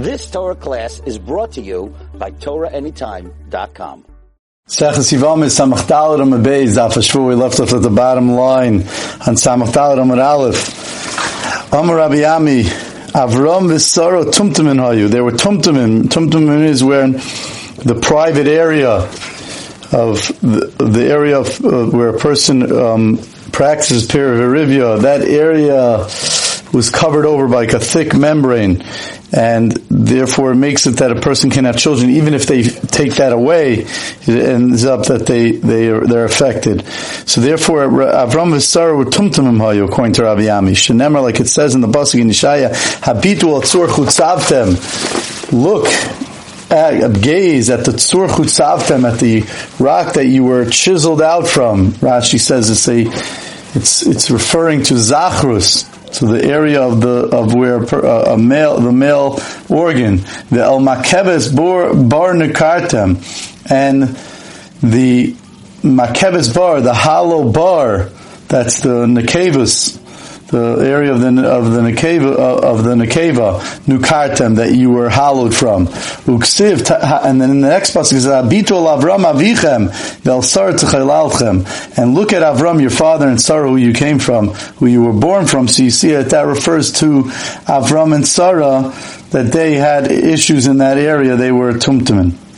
This Torah class is brought to you by TorahAnytime.com. Sechas Yivamis Samach Dalet Amar. We left off at the bottom line on Samach Dalet Aleph. Amar Rabbi Avram V'Saro Tumtumin Hayu. They were Tumtumin. Tumtumin is where the private area of the, the area of, uh, where a person um, practices Pirivirivya, that area was covered over by like a thick membrane and therefore it makes it that a person can have children even if they take that away it ends up that they they are they're affected. So therefore Avram v'Sara tumtumim hayu according to Rabbi Ami shenemar like it says in the pasuk in Yeshaya habitu al tzur chutzavtem. Look at, gaze at the tzur chutzavtem at the rock that you were chiseled out from. Rashi says it's a it's it's referring to zachrus so the area of the of where a, uh, a male the male organ, the el makeves bar bar and the makeves bar, the hollow bar, that's the nekevus, the area of the of the nekeva uh, of the nekeva nukartem that you were hallowed from. Uksiv and then in the next passage is abitu Avram avichem vel sar and look at Avram your father and Sarah who you came from, who you were born from. So you see that that refers to Avram and Sarah that they had issues in that area. They were tumtumin.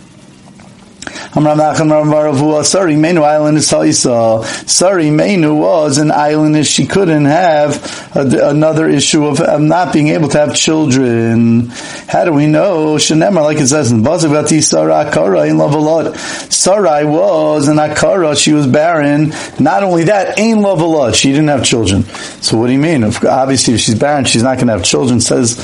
Sorry, Menu Island is Haisa. Sorry, Menu was an island that she couldn't have a, another issue of, of, not being able to have children. How do we know? Shenemar, like it says in Bazavati Sarah Akara in Lavalot. Sarai was an Akara, she was barren. Not only that, Ain Lavalot, she didn't have children. So what do you mean? Obviously, if she's barren, she's not going to have children. Says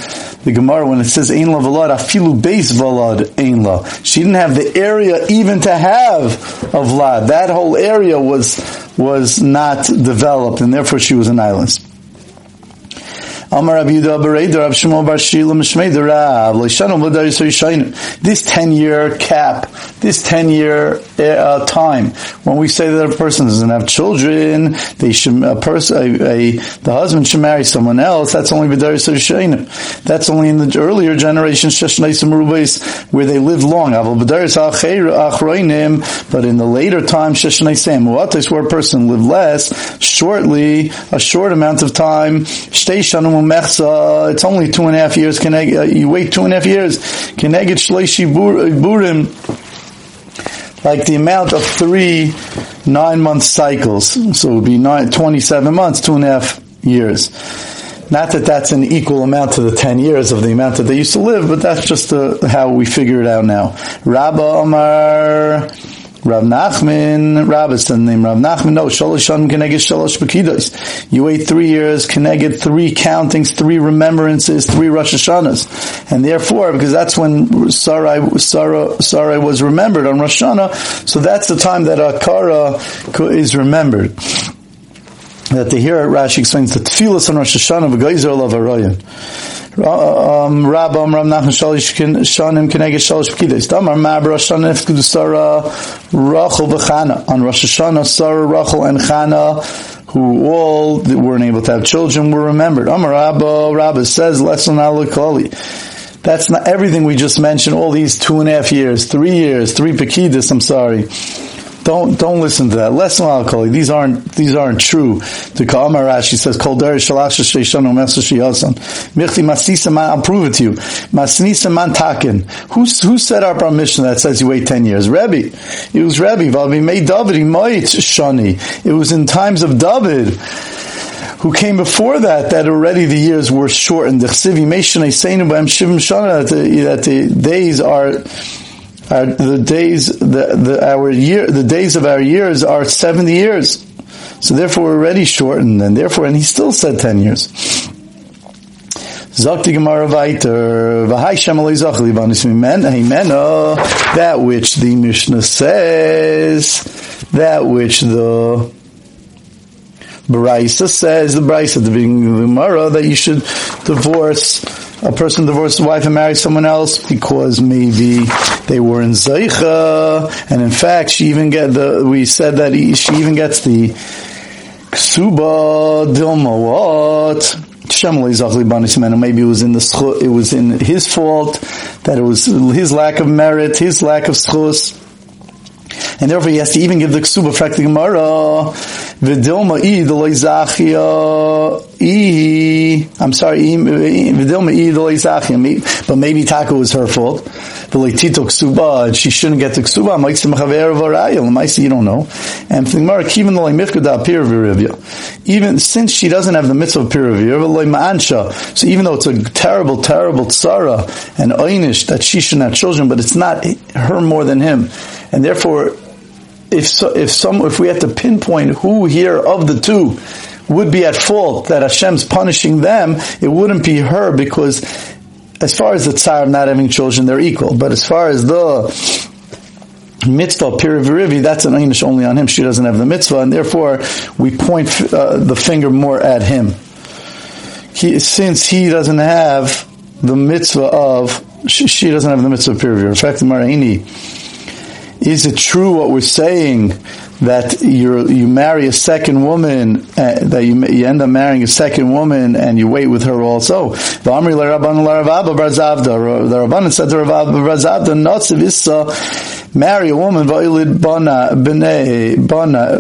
the Gemara when it says Ain Lavalot, Afilu Beis Valad Ain La. She didn't have the area even to have a Vlad. That whole area was was not developed, and therefore she was an island. This ten year cap, this ten year uh, time, when we say that a person doesn't have children, they should a person a, a, the husband should marry someone else. That's only. That's only in the earlier generations Sheshneisim Rubais where they lived long. But in the later time Sheshneisim Muatis where a person lived less, shortly, a short amount of time. It's only two and a half years. Uh, you wait two and a half years. Keneged shleishi burim, like the amount of three nine month cycles. So it would be nine, 27 months, two and a half years. Not that that's an equal amount to the 10 years of the amount that they used to live, but that's just uh, how we figure it out now. Rabba Omar, Rav Nachman, Rabbis name Rav Nachman, no, Shalosh Keneged Shalosh Bekidos. You wait three years, Keneged three countings, three remembrances, three Rosh Hashanahs. And therefore, because that's when Sarai, Sarai, Sarai was remembered on Rosh Hashanah, so that's the time that Akara is remembered. That they hear Rashi explains the Tfilas on Rosh Hashanah, V'gayzer Olav Aroyan um, Rabbam Ram Nachman Shalish Shanim Keneged Shalish Pkides. Damar Mabra Shana Nefkudu Sarah Rachel V'Chana. On Rosh Hashanah, Sarah, Rachel, and Chana, who all weren't able to have children, were remembered. Amar Rabba, Rabba says, Lesson Alakali. That's not everything we just mentioned, all these two and a half years, three years, three Pekidis, I'm sorry don't don't listen to that. Less alcohol. These aren't these aren't true. The Kalmar Rashi says Kol. I'll prove it to you. Masnisa Man Takin. Who who set up our mission that says you wait ten years? Rebbe. It was Rebbe. Made David. He might Shani. It was in times of David who came before that, that already the years were shortened. That the days are our, the days, the, the, our year, the days of our years are 70 years. So therefore we're already shortened and therefore, and he still said 10 years. Zakti Gemara Mimena, that which the Mishnah says, that which the Brisa says, the at the beginning of the Gemara, that you should divorce a person divorces a wife and marries someone else because maybe they were in Zaycha, and in fact, she even get the, we said that he, she even gets the Ksuba Dilma what? Maybe it was in the it was in his fault that it was his lack of merit, his lack of schus, and therefore he has to even give the ksuba. Fact the Gemara, v'dilma i the leizachia i. I'm sorry, v'dilma i the leizachia. but maybe Taka was her fault. V'leitito ksuba, and she shouldn't get the ksuba. Ma'iksim chaver v'rayil. Ma'isi, you don't know. And the Gemara, even though mifkada apir v'rivya, even since she doesn't have the mitzvah of ma'ansha, so even though it's a terrible, terrible tzara and einish that she shouldn't have children, but it's not her more than him, and therefore if so, if some if we had to pinpoint who here of the two would be at fault that Hashem's punishing them, it wouldn't be her because as far as the tsar of not having children, they're equal. But as far as the mitzvah pirivirivi, that's an einish only on him. She doesn't have the mitzvah, and therefore we point uh, the finger more at him. He, since he doesn't have the mitzvah of she, she doesn't have the mitzvah of pirivirivi. In fact, the Maraini is it true what we're saying that you you marry a second woman uh, that you you end up marrying a second woman and you wait with her also? The Amri Rabban The Rabban said to Rabban Barzavda, Notziv Issa, marry a woman bana b'nei bana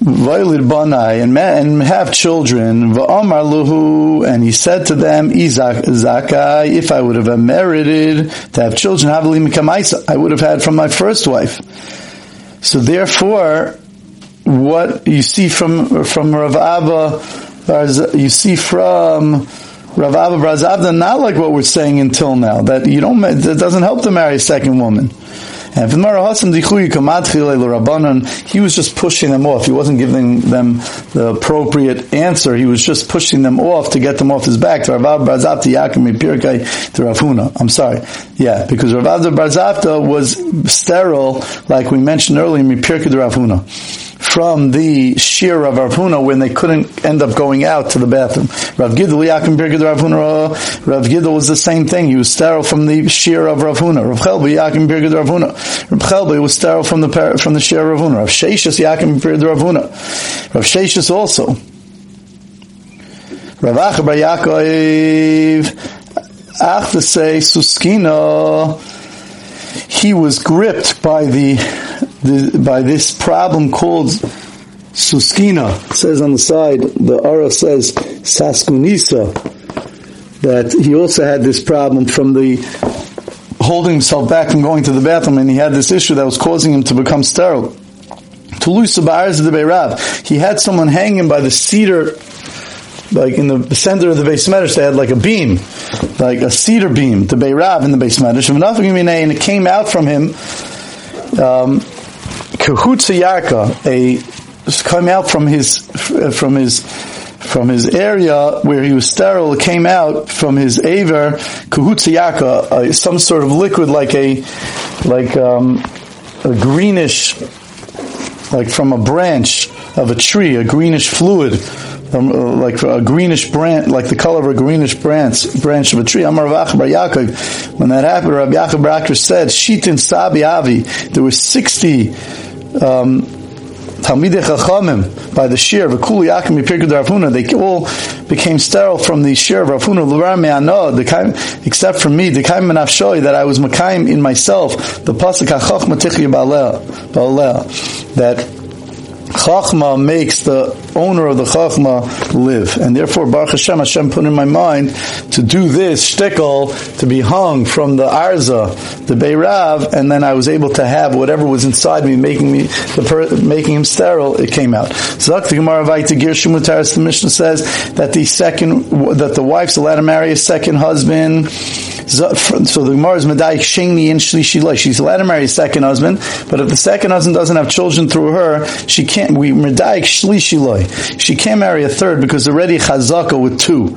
and and have children. And he said to them, Zakai, if I would have merited to have children, I would have had from my first wife. So therefore, what you see from from Rav Abba, you see from Rav Abba Brazavda, not like what we're saying until now, that you don't, it doesn't help to marry a second woman. And he was just pushing them off. He wasn't giving them the appropriate answer. He was just pushing them off to get them off his back. To I'm sorry. Yeah, because Rav Barzapta was sterile, like we mentioned earlier, Mipirka Ravuna from the shear of Rav Huna when they couldn't end up going out to the bathroom. Rav Gidl Yakim Birgid Rav Huna, Rav Gidl was the same thing. He was sterile from the shear of Rav Huna. Rav Chelba Yakim Birgid Rav Huna. Rav Chelba was sterile from the from the shear of Rav Huna. Rav Sheshis Yakim Birgid Rav Huna. Rav Sheshis also. Rav Achabar Yaakov Ach to say Suskina he was gripped by the, by this problem called suskina. It says on the side, the Ara says saskunisa, that he also had this problem from the holding himself back from going to the bathroom, and he had this issue that was causing him to become sterile. He had someone hanging by the cedar like in the center of the beis medrash, they had like a beam, like a cedar beam, the Beirav in the beis medrash, and it came out from him, um, kahutza yarka, a came out from his from his from his area where he was sterile. Came out from his aver kahutzayaka, uh, some sort of liquid like a like um, a greenish, like from a branch of a tree, a greenish fluid um, uh, like a greenish branch, like the color of a greenish branch, branch of a tree. Amar Bar Yaakov. When that happened, Rabbi Yaakov Barakar said, "Shitin Sabi Avi." There were sixty. Um, Talmidei Chachamim by the shear of Akuli Yakim Yipirkud Ravuna, they all became sterile from the shear of Ravuna Lurar except for me, the Kaim Menafshoi, that I was Makaim in myself, the Pasuk HaChach Matichya Ba'aleh, that Chachma makes the owner of the Chachma live. And therefore, Baruch Hashem, Hashem put in my mind to do this shtickle to be hung from the Arza, the Beirav, and then I was able to have whatever was inside me, making me, the per, making him sterile, it came out. So the Gemara Vaita the Mishnah says that the second, that the wife's allowed to marry a second husband, so the Gemara is Medayik Sheni and Shlishi She's allowed to marry a second husband, but if the second husband doesn't have children through her, she can't, we Medayik Shlishi She can't marry a third because already Chazaka with two.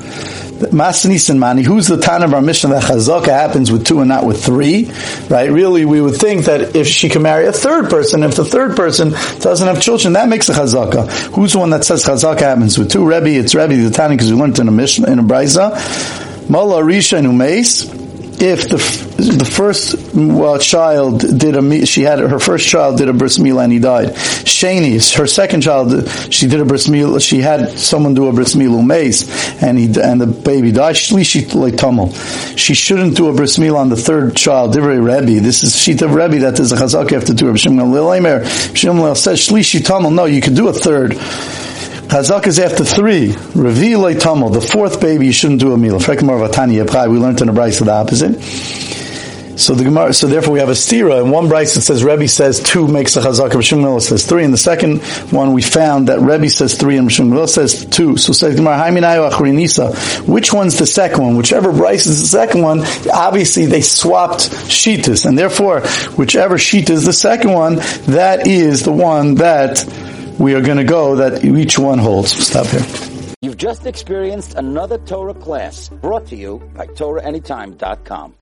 Masnis and Mani, who's the Tan of our mission that Chazaka happens with two and not with three, right? Really, we would think that if she can marry a third person, if the third person doesn't have children, that makes a Chazaka. Who's the one that says Chazaka happens with two? Rebbe, it's Rebbe the Tani because we learned in a mission in a Brisa. Mala Risha and Umeis. If the the first well, child did a she had her first child did a bris milah and he died. Shani, her second child, she did a bris milah. She had someone do a bris milah mace, and he and the baby died. Shlishi like tumel. She shouldn't do a bris milah on the third child. Divrei Rebbe. This is of Rebbe that is a chazak after two. Shimon Lilamer. Shimon says shlishi tumel. No, you can do a third. Chazak is after three. Revi loy tumel. The fourth baby, you shouldn't do a meal. We learned in the Brisa the opposite. So the Gemara, so therefore we have a stira. In one Brisa it says Rebbe says two makes a chazak. Rishon says three. In the second one we found that Rebbe says three and Rishon says two. So says Gemara, Which one's the second one? Whichever Brisa is the second one, obviously they swapped shitas, and therefore whichever shita is the second one, that is the one that we are going to go that each one holds. Stop here. You've just experienced another Torah class brought to you by TorahAnytime.com.